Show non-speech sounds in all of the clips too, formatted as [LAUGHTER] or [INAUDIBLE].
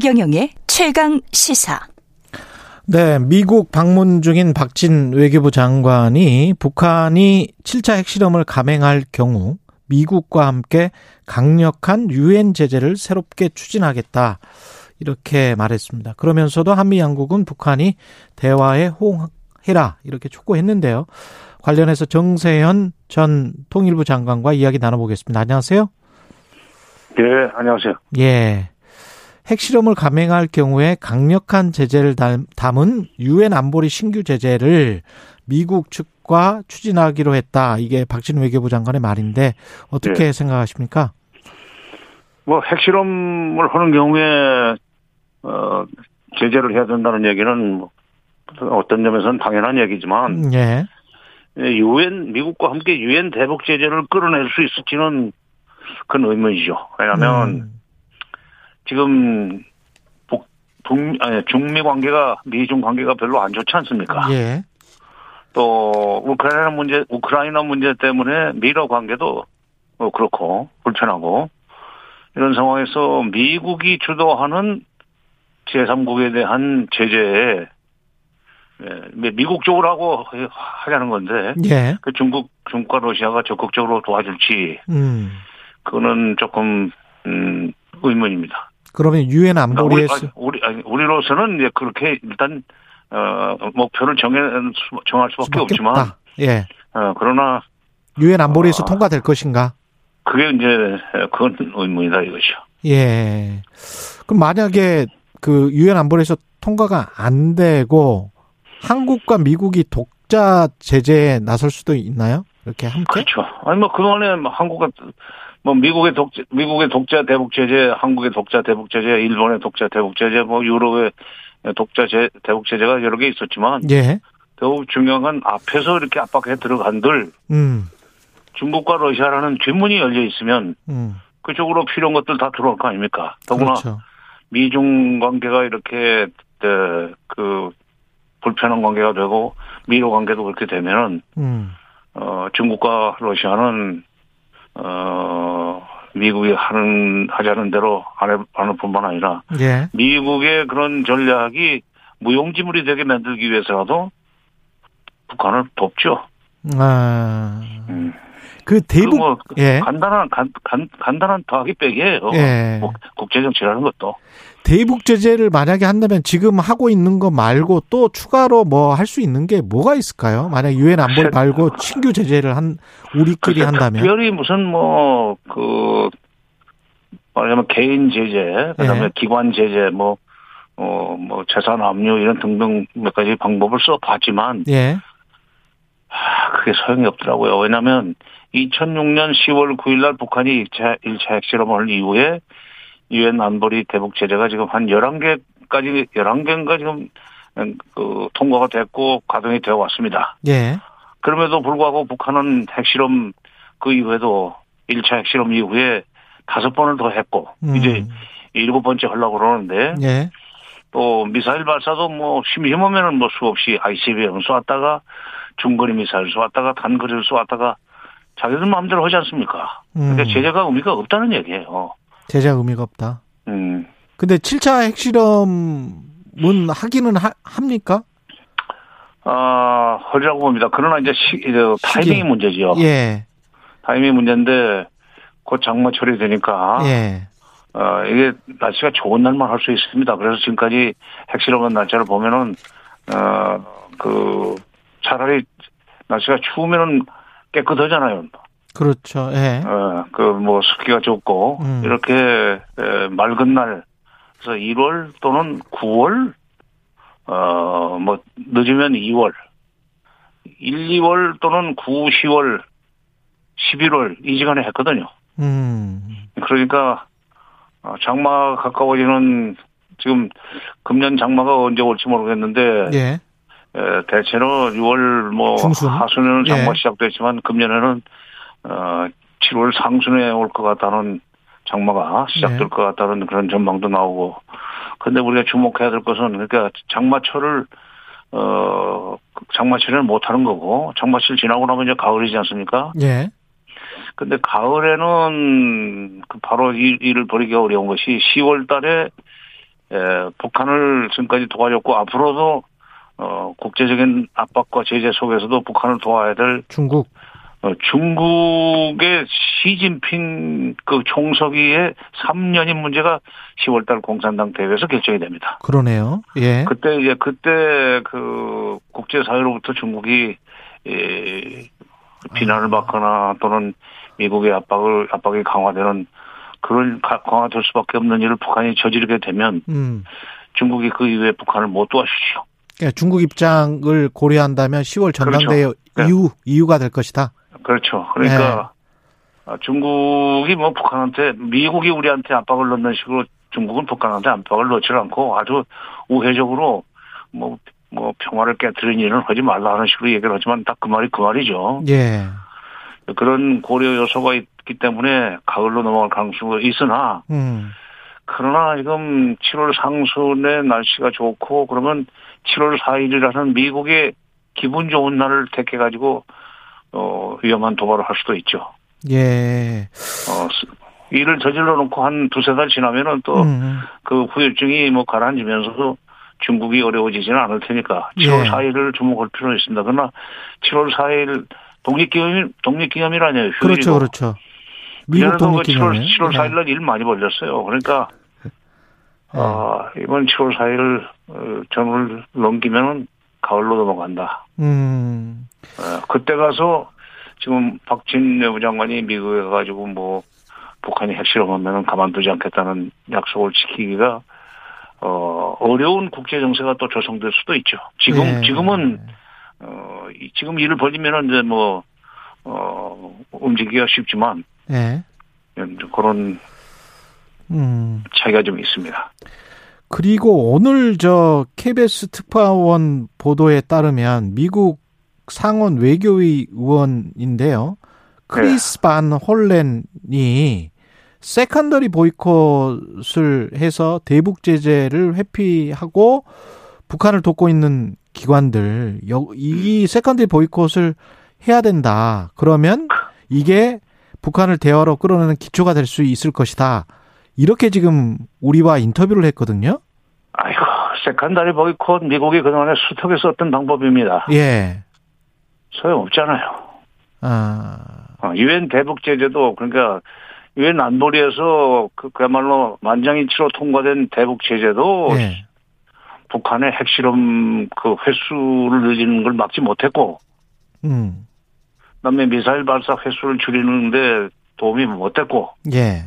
최경영의 최강 시사. 네, 미국 방문 중인 박진 외교부 장관이 북한이 7차 핵실험을 감행할 경우 미국과 함께 강력한 유엔 제재를 새롭게 추진하겠다. 이렇게 말했습니다. 그러면서도 한미 양국은 북한이 대화에 호응해라 이렇게 촉구했는데요. 관련해서 정세현 전 통일부 장관과 이야기 나눠보겠습니다. 안녕하세요. 네, 안녕하세요. 예. 핵실험을 감행할 경우에 강력한 제재를 담은 유엔 안보리 신규 제재를 미국 측과 추진하기로 했다. 이게 박진 외교부 장관의 말인데 어떻게 네. 생각하십니까? 뭐 핵실험을 하는 경우에 어 제재를 해야 된다는 얘기는 뭐 어떤 점에서는 당연한 얘기지만 예. 유엔 미국과 함께 유엔 대북 제재를 끌어낼 수 있을지는 큰 의문이죠. 왜냐하면 음. 지금 북, 북 아니, 중미 관계가 미중 관계가 별로 안 좋지 않습니까? 예. 또 우크라이나 문제 우크라이나 문제 때문에 미러 관계도 뭐 그렇고 불편하고 이런 상황에서 미국이 주도하는 제3국에 대한 제재에 예, 미국 쪽으로 하고 하려는 건데 예. 그 중국 중국과 러시아가 적극적으로 도와줄지 음. 그거는 조금 음, 의문입니다. 그러면 유엔 안보리에서 우리, 우리 우리 로서는 이제 그렇게 일단 어 목표를 정해 정할 수밖에, 없지만 없다. 예. 어 그러나 유엔 안보리에서 어, 통과될 것인가? 그게 이제 그건 의문이다 이거죠. 예. 그럼 만약에 그 유엔 안보리에서 통과가 안 되고 한국과 미국이 독자 제재에 나설 수도 있나요? 이렇게 함께? 그렇죠. 아니 뭐 그동안에 뭐 한국과 뭐 미국의 독자 미국의 독자 대북 제재, 한국의 독자 대북 제재, 일본의 독자 대북 제재, 뭐 유럽의 독자 제, 대북 제재가 여러 개 있었지만 예. 더욱 중요한 건 앞에서 이렇게 압박해 들어간들 음. 중국과 러시아라는 뒷문이 열려 있으면 음. 그쪽으로 필요한 것들 다 들어올 거 아닙니까? 더구나 그렇죠. 미중 관계가 이렇게 네, 그 불편한 관계가 되고 미로 관계도 그렇게 되면은 음. 어 중국과 러시아는 어 미국이 하는 하자는 대로 안 하는 뿐만 아니라 예. 미국의 그런 전략이 무용지물이 되게 만들기 위해서라도 북한을 돕죠. 아. 음. 그 대북 뭐 예. 간단한 간, 간, 간단한 더하기 빼기예요. 예. 국제 정치라는 것도. 대북 제재를 만약에 한다면 지금 하고 있는 거 말고 또 추가로 뭐 할 수 있는 게 뭐가 있을까요? 만약 유엔 안보리 말고 신규 제재를 한 우리끼리 한다면 특별히 무슨 뭐그 말하자면 개인 제재, 그다음에 예. 기관 제재, 뭐 어, 뭐, 재산 압류, 이런 등등 몇 가지 방법을 써봤지만, 예. 아, 그게 소용이 없더라고요. 왜냐면, 2006년 10월 9일 날 북한이 1차, 1차 핵실험을 이후에 유엔 안보리 대북 제재가 지금 한 11개까지 11개인가 지금 그 통과가 됐고 가동이 되어 왔습니다. 예. 그럼에도 불구하고 북한은 핵실험 그 이후에도 1차 핵실험 이후에 다섯 번을 더 했고 음. 이제 일곱 번째 하려고 그러는데 예. 또 미사일 발사도 뭐 심심하면은 뭐 수없이 ICBM 쏘았다가 중거리 미사일 쏘았다가 단거리를 쏘았다가 자기들 마음대로 하지 않습니까? 그러니까 음. 제재가 의미가 없다는 얘기예요. 제재가 의미가 없다. 음. 근데 7차 핵실험은 하기는 하, 합니까? 아, 허리라고 봅니다. 그러나 이제 시, 이제 타이밍이 문제지요. 예. 타이밍이 문제인데 곧 장마철이 되니까 예. 어, 이게 날씨가 좋은 날만 할 수 있습니다. 그래서 지금까지 핵실험한 날짜를 보면은 어, 그 차라리 날씨가 추우면은 깨끗하잖아요. 그렇죠. 예. 어, 그뭐 습기가 좋고 음. 이렇게 에, 맑은 날 그래서 1월 또는 9월 어 뭐 늦으면 2월 1, 2월 또는 9, 10월 11월 이 시간에 했거든요. 음. 그러니까 어, 장마 가까워지는 지금 금년 장마가 언제 올지 모르겠는데 예. 에, 대체로 6월 뭐 중순? 하순에는 장마 예. 시작됐지만 금년에는 어 7월 상순에 올 것 같다는 장마가 시작될 네. 것 같다는 그런 전망도 나오고 근데 우리가 주목해야 될 것은 그러니까 장마철을 어 장마철에는 못 하는 거고 장마철 지나고 나면 이제 가을이지 않습니까? 예. 근데 가을에는 그 바로 이 일을 벌이기 어려운 것이 10월 달에 에, 북한을 지금까지 도와줬고 앞으로도 어, 국제적인 압박과 제재 속에서도 북한을 도와야 될 중국 어, 중국의 시진핑 그 총서기의 3년인 문제가 10월달 공산당 대회에서 결정이 됩니다. 그러네요. 예. 그때 이제 그때 그 국제사회로부터 중국이 예, 비난을 아. 받거나 또는 미국의 압박을 압박이 강화되는 그런 강화될 수밖에 없는 일을 북한이 저지르게 되면 음. 중국이 그 이후에 북한을 못 도와주죠. 그러니까 중국 입장을 고려한다면 10월 전당대회 그렇죠. 이유 네. 이유가 될 것이다. 그렇죠. 그러니까 네. 중국이 뭐 북한한테 미국이 우리한테 압박을 넣는 식으로 중국은 북한한테 압박을 넣지 않고 아주 우회적으로 뭐, 뭐 평화를 깨뜨리는 일은 하지 말라 하는 식으로 얘기를 하지만 딱 그 말이 그 말이죠. 예. 그런 고려 요소가 있기 때문에 가을로 넘어갈 가능성이 있으나, 음. 그러나 지금 7월 상순에 날씨가 좋고 그러면 7월 4일이라는 미국의 기분 좋은 날을 택해 가지고 어, 위험한 도발을 할 수도 있죠. 예. 어, 일을 저질러 놓고 한 두세 달 지나면은 또그 음. 그 후유증이 뭐 가라앉으면서도 중국이 어려워지지는 않을 테니까 7월 예. 4일을 주목할 필요는 있습니다. 그러나 7월 4일 독립기념일, 독립기념일 아니에요. 그렇죠, 그렇죠. 미국 독립기념일. 7월, 7월 4일 날일 많이 벌렸어요. 그러니까, 네. 어, 이번 7월 4일 어, 전후를 넘기면은 가을로 넘어간다. 음. 어, 그때 가서 지금 박진 내부 장관이 미국에 가가지고 뭐 북한이 핵실험하면 가만두지 않겠다는 약속을 지키기가 어 어려운 국제 정세가 또 조성될 수도 있죠. 지금 네. 지금은 어 지금 일을 벌리면은 이제 뭐 어, 움직이기가 쉽지만 네. 그런 음. 차이가 좀 있습니다. 그리고 오늘 저 KBS 특파원 보도에 따르면 미국 상원 외교위 의원인데요. 크리스 네. 반 홀렌이 secondary 보이콧을 해서 대북 제재를 회피하고 북한을 돕고 있는 기관들 이 secondary 보이콧을 해야 된다. 그러면 이게 북한을 대화로 끌어내는 기초가 될 수 있을 것이다. 이렇게 지금 우리와 인터뷰를 했거든요. 아이고, secondary 보이콧 미국이 그동안에 숱하게 썼던 방법입니다. 예. 소용없잖아요. 아. 어, 유엔 대북 제재도 그러니까 유엔 안보리에서 그, 그야말로 만장일치로 통과된 대북 제재도 예. 북한의 핵실험 그 횟수를 늘리는 걸 막지 못했고, 음. 그다음에 미사일 발사 횟수를 줄이는데 도움이 못됐고, 예.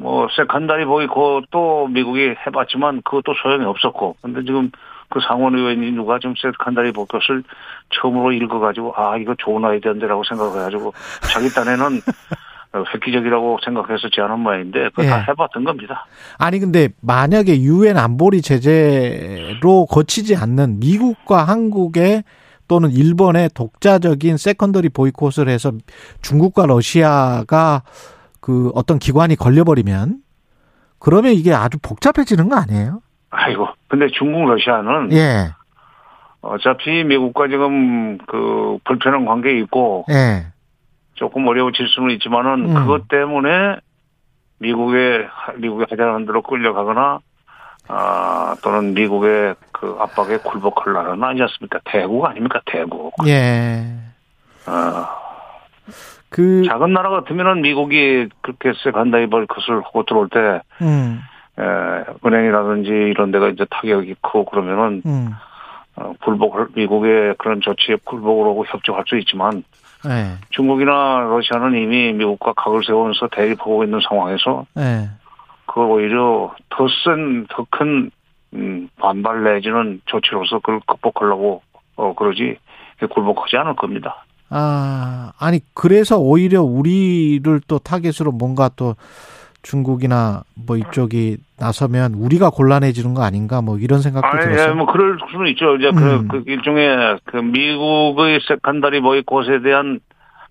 뭐 secondary 보이콧도 미국이 해봤지만 그것도 소용이 없었고 근데 지금 그 상원 의원이 누가 좀 secondary 보이콧을 처음으로 읽어가지고 아 이거 좋은 아이디어인데라고 생각해가지고 자기 딴에는 [LAUGHS] 획기적이라고 생각해서 제안한 모양인데 그거 예. 다 해봤던 겁니다. 아니 근데 만약에 유엔 안보리 제재로 거치지 않는 미국과 한국의 또는 일본의 독자적인 secondary 보이콧을 해서 중국과 러시아가 그 어떤 기관이 걸려버리면 그러면 이게 아주 복잡해지는 거 아니에요? 아이고, 근데 중국 러시아는 예. 어차피 미국과 지금 그 불편한 관계에 있고 예. 조금 어려워질 수는 있지만은 음. 그것 때문에 미국의 미국의 하자는 대로 끌려가거나 아 또는 미국의 그 압박에 굴복하려는 아니지 않습니까? 대국 아닙니까? 대국. 예. 어, 그 작은 나라 같으면은 미국이 그렇게 세간다 이 벌컷을 하고 들어올 때 음. 에, 은행이라든지 이런 데가 이제 타격이 크고 그러면은 음. 어, 굴복을 미국의 그런 조치에 굴복을 하고 협조할 수 있지만 네. 중국이나 러시아는 이미 미국과 각을 세우면서 대립하고 있는 상황에서 네. 그걸 오히려 더 센, 더큰 음, 반발 내지는 조치로서 그걸 극복하려고 어 그러지 굴복하지 않을 겁니다. 아, 아니, 그래서 오히려 우리를 또 타겟으로 뭔가 또 중국이나 뭐 이쪽이 나서면 우리가 곤란해지는 거 아닌가 뭐 이런 생각도 아니, 들었어요. 예, 뭐 그럴 수는 있죠. 이제 그, 음. 그, 그 일종의 그 미국의 secondary 보이콧에 대한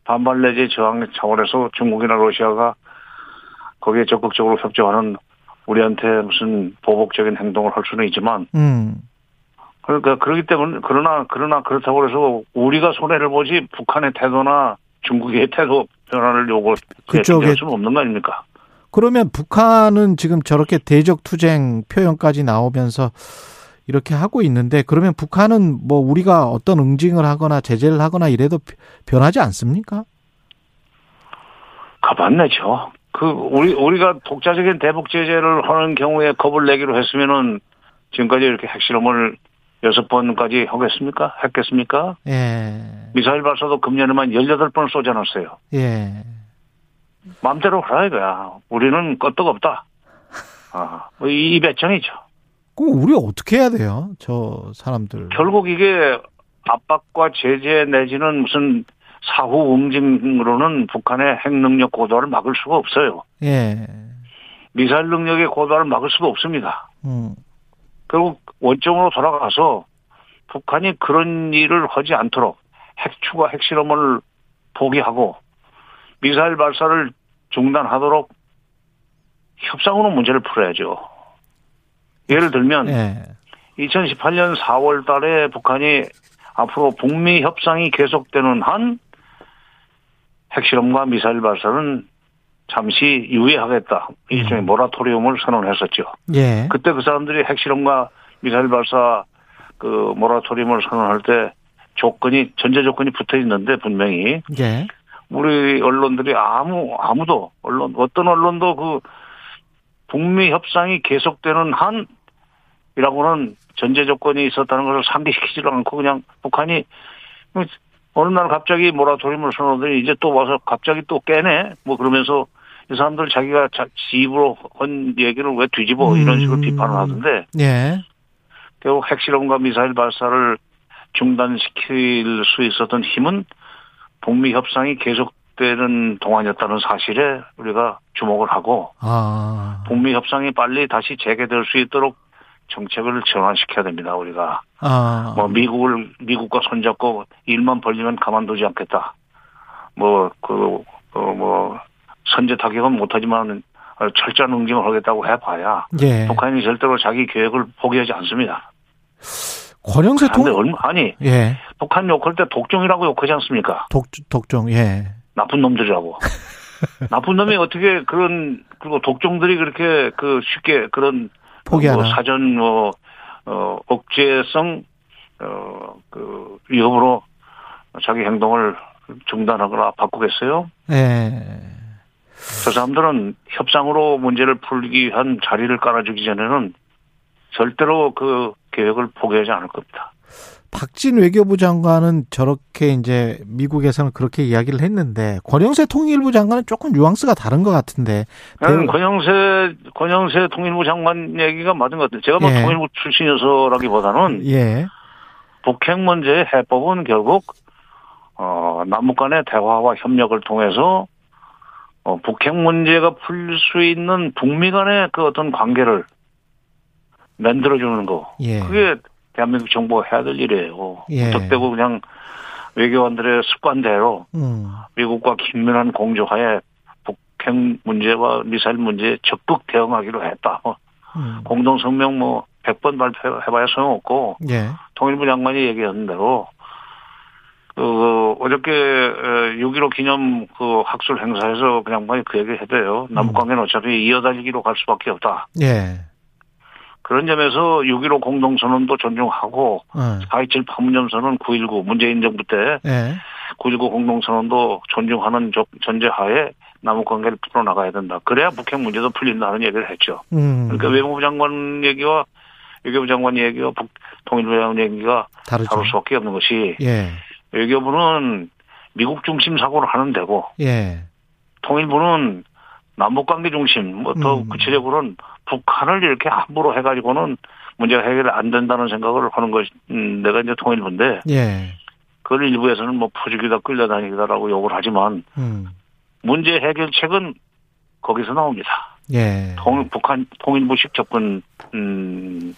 반발 내지 저항 차원에서 중국이나 러시아가 거기에 적극적으로 협조하는 우리한테 무슨 보복적인 행동을 할 수는 있지만 음. 그러니까 그렇기 때문에 그러나 그러나 그렇다고 해서 우리가 손해를 보지 북한의 태도나 중국의 태도 변화를 요구 그쪽에 수는 없는 거 아닙니까? 그러면 북한은 지금 저렇게 대적 투쟁 표현까지 나오면서 이렇게 하고 있는데 그러면 북한은 뭐 우리가 어떤 응징을 하거나 제재를 하거나 이래도 변하지 않습니까? 가봤네죠. 그 우리 우리가 독자적인 대북 제재를 하는 경우에 겁을 내기로 했으면은 지금까지 이렇게 핵실험을 여섯 번까지 하겠습니까? 했겠습니까? 예. 미사일 발사도 금년에만 18번을 쏘지 않았어요. 예. 마음대로 하라 이거야. 우리는 끄떡 없다. 아, 뭐이 배짱이죠. 그럼 우리 어떻게 해야 돼요? 저 사람들. 결국 이게 압박과 제재 내지는 무슨 사후 응징으로는 북한의 핵 능력 고도화를 막을 수가 없어요. 예. 미사일 능력의 고도화를 막을 수가 없습니다. 음. 결국 원점으로 돌아가서 북한이 그런 일을 하지 않도록 핵 추가 핵실험을 포기하고 미사일 발사를 중단하도록 협상으로 문제를 풀어야죠. 예를 들면 네. 2018년 4월 달에 북한이 앞으로 북미 협상이 계속되는 한 핵실험과 미사일 발사는 잠시 유예하겠다. 일종의 음. 모라토리움을 선언했었죠. 예. 그때 그 사람들이 핵실험과 미사일 발사 그 모라토리움을 선언할 때 조건이 전제 조건이 붙어 있는데 분명히 예. 우리 언론들이 아무 아무도 언론 어떤 언론도 그 북미 협상이 계속되는 한이라고는 전제 조건이 있었다는 것을 상기시키지도 않고 그냥 북한이 어느 날 갑자기 모라토리움을 선언하더니 이제 또 와서 갑자기 또 깨네 뭐 그러면서 이 사람들 자기가 자, 집으로 한 얘기를 왜 뒤집어 이런 식으로 음. 비판을 하던데 예. 결국 핵실험과 미사일 발사를 중단시킬 수 있었던 힘은 북미 협상이 계속되는 동안이었다는 사실에 우리가 주목을 하고 아. 북미 협상이 빨리 다시 재개될 수 있도록 정책을 전환시켜야 됩니다. 우리가 아. 뭐 미국을 미국과 손잡고 일만 벌리면 가만두지 않겠다. 뭐 그뭐 그, 뭐 선제 타격은 못하지만 철저한 응징을 하겠다고 해봐야 예. 북한이 절대로 자기 계획을 포기하지 않습니다. 권영세 통 아니 예. 북한 욕할 때 독종이라고 욕하지 않습니까? 독 독종 예. 나쁜 놈들이라고. [LAUGHS] 나쁜 놈이 어떻게 그런 그리고 독종들이 그렇게 그 쉽게 그런 포기하나 뭐 사전 뭐 어, 억제성 어 그 위협으로 자기 행동을 중단하거나 바꾸겠어요? 예. 저 사람들은 협상으로 문제를 풀기 위한 자리를 깔아주기 전에는 절대로 그 계획을 포기하지 않을 겁니다. 박진 외교부 장관은 저렇게 이제 미국에서는 그렇게 이야기를 했는데 권영세 통일부 장관은 조금 뉘앙스가 다른 것 같은데. 음, 권영세 권영세 통일부 장관 얘기가 맞은 것 같아요. 제가 뭐 예. 통일부 출신이어서라기보다는 예. 북핵 문제의 해법은 결국 어 남북 간의 대화와 협력을 통해서 어, 북핵 문제가 풀 수 있는 북미 간의 그 어떤 관계를 만들어주는 거. 예. 그게 대한민국 정부가 해야 될 일이에요. 예. 무턱대고 그냥 외교관들의 습관대로 음. 미국과 긴밀한 공조하에 북핵 문제와 미사일 문제에 적극 대응하기로 했다. 뭐 음. 공동성명 뭐 100번 발표해봐야 소용없고 예. 통일부 장관이 얘기한 대로 그 어저께 6.15 기념 그 학술 행사에서 그냥 뭐그 얘기 해도요. 남북 관계는 어차피 이어달리기로 갈 수밖에 없다. 예. 그런 점에서 6.15 공동선언도 존중하고 네. 4.27 판문점선언 9.19 문재인 정부 때 네. 9.19 공동선언도 존중하는 전제하에 남북 관계를 풀어나가야 된다. 그래야 북핵 문제도 풀린다는 얘기를 했죠. 음. 그러니까 외무부 장관 얘기와 외교부 장관 얘기와 북 통일부 장관 얘기가 다르죠. 다를 수밖에 없는 것이 예. 외교부는 미국 중심 사고를 하는 데고 예. 통일부는 남북 관계 중심 뭐더 음. 구체적으로는 북한을 이렇게 함부로 해가지고는 문제가 해결이 안 된다는 생각을 하는 것이 음, 내가 이제 통일부인데 예. 그걸 일부에서는 뭐 푸주기다 끌려다니기다라고 욕을 하지만 음. 문제 해결책은 거기서 나옵니다. 예. 통, 북한 통일부식 접근 음,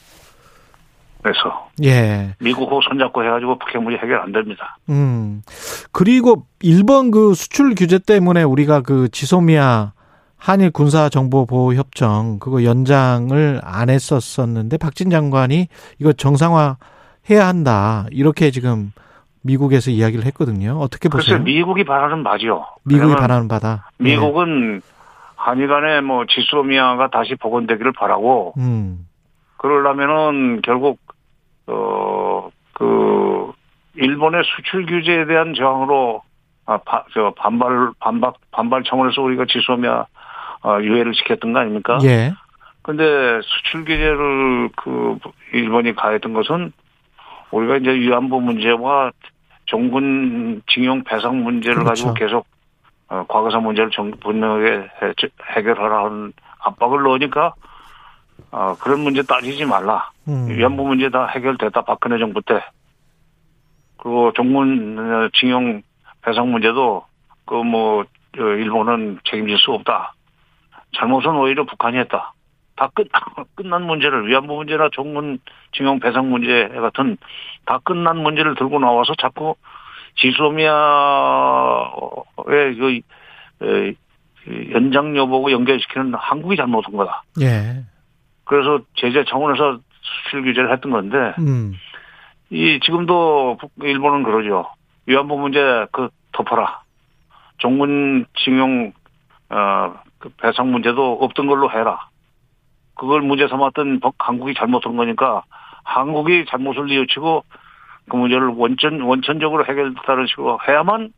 그래서 예. 미국하고 손잡고 해가지고 북핵 문제 해결 안 됩니다. 음 그리고 일본 그 수출 규제 때문에 우리가 그 지소미아 한일 군사 정보 보호 협정 그거 연장을 안 했었었는데 박진 장관이 이거 정상화 해야 한다 이렇게 지금 미국에서 이야기를 했거든요. 어떻게 보세요? 글쎄 미국이 바라는 바죠. 미국이 바라는 바다. 미국은 네. 한일 간에 뭐 지소미아가 다시 복원되기를 바라고, 음. 그러려면은 결국, 어, 그, 일본의 수출 규제에 대한 저항으로, 아, 바, 저, 반발, 반박, 반발 청원에서 우리가 지소미아, 어, 유예를 시켰던 거 아닙니까? 예. 근데 수출 규제를 그, 일본이 가했던 것은 우리가 이제 위안부 문제와 종군 징용 배상 문제를 그렇죠. 가지고 계속 어, 과거사 문제를 정, 분명하게 해결하라는 압박을 넣으니까 어, 그런 문제 따지지 말라. 음. 위안부 문제 다 해결됐다 박근혜 정부 때. 그리고 종군 어, 징용 배상 문제도 그 뭐 일본은 책임질 수 없다. 잘못은 오히려 북한이 했다. 다 끝, [LAUGHS] 끝난 문제를 위안부 문제나 종군 징용 배상 문제 같은 다 끝난 문제를 들고 나와서 자꾸 지소미아의 그 연장 여부고 연결시키는 한국이 잘못한 거다. 예. 그래서 제재 차원에서 수출 규제를 했던 건데 음. 이 지금도 일본은 그러죠. 위안부 문제 그 덮어라. 종군 징용 어 그 배상 문제도 없던 걸로 해라. 그걸 문제 삼았던 한국이 잘못한 거니까 한국이 잘못을 뉘우치고 그 문제를 원천 원천적으로 해결했다는 식으로 해야만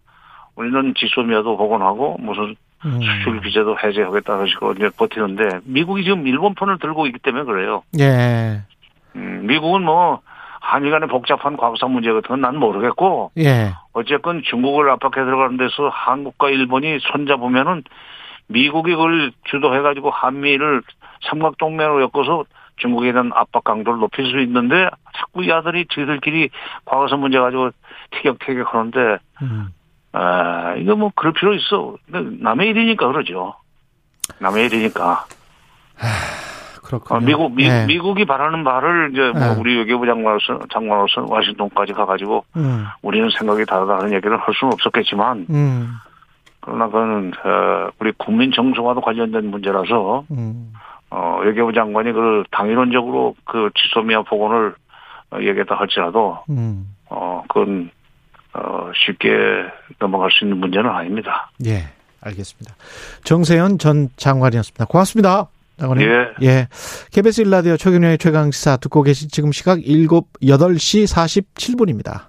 우리는 지소미아도 복원하고 무슨 음. 수출 규제도 해제하겠다는 식으로 이제 버티는데 미국이 지금 일본 편을 들고 있기 때문에 그래요. 예. 음, 미국은 뭐 한일 간의 복잡한 과거사 문제 같은 건 난 모르겠고. 예. 어쨌건 중국을 압박해 들어가는 데서 한국과 일본이 손잡으면은 미국이 그걸 주도해가지고 한미를 삼각동맹으로 엮어서 중국에 대한 압박 강도를 높일 수 있는데 자꾸 이 아들이 저희들끼리 과거사 문제 가지고 티격태격 하는데 음. 아 이거 뭐 그럴 필요 있어 남의 일이니까 그러죠 남의 일이니까 그렇군요. 어, 미국 미, 네. 미국이 바라는 바를 이제 뭐 네. 우리 외교부 장관으로서 장관으로서 와싱턴까지 가가지고 음. 우리는 생각이 다르다는 얘기를 할 수는 없었겠지만 음. 그러나 그거는 어, 우리 국민 정서와도 관련된 문제라서 음. 어, 외교부 장관이 그 당일론적으로 그 지소미아 복원을 얘기했다 할지라도, 음. 어, 그건, 어, 쉽게 넘어갈 수 있는 문제는 아닙니다. 예, 알겠습니다. 정세현 전 장관이었습니다. 고맙습니다. 장관님. 예. 예. KBS 일라디오 최경영의 최강시사 듣고 계신 지금 시각 7, 8시 47분입니다.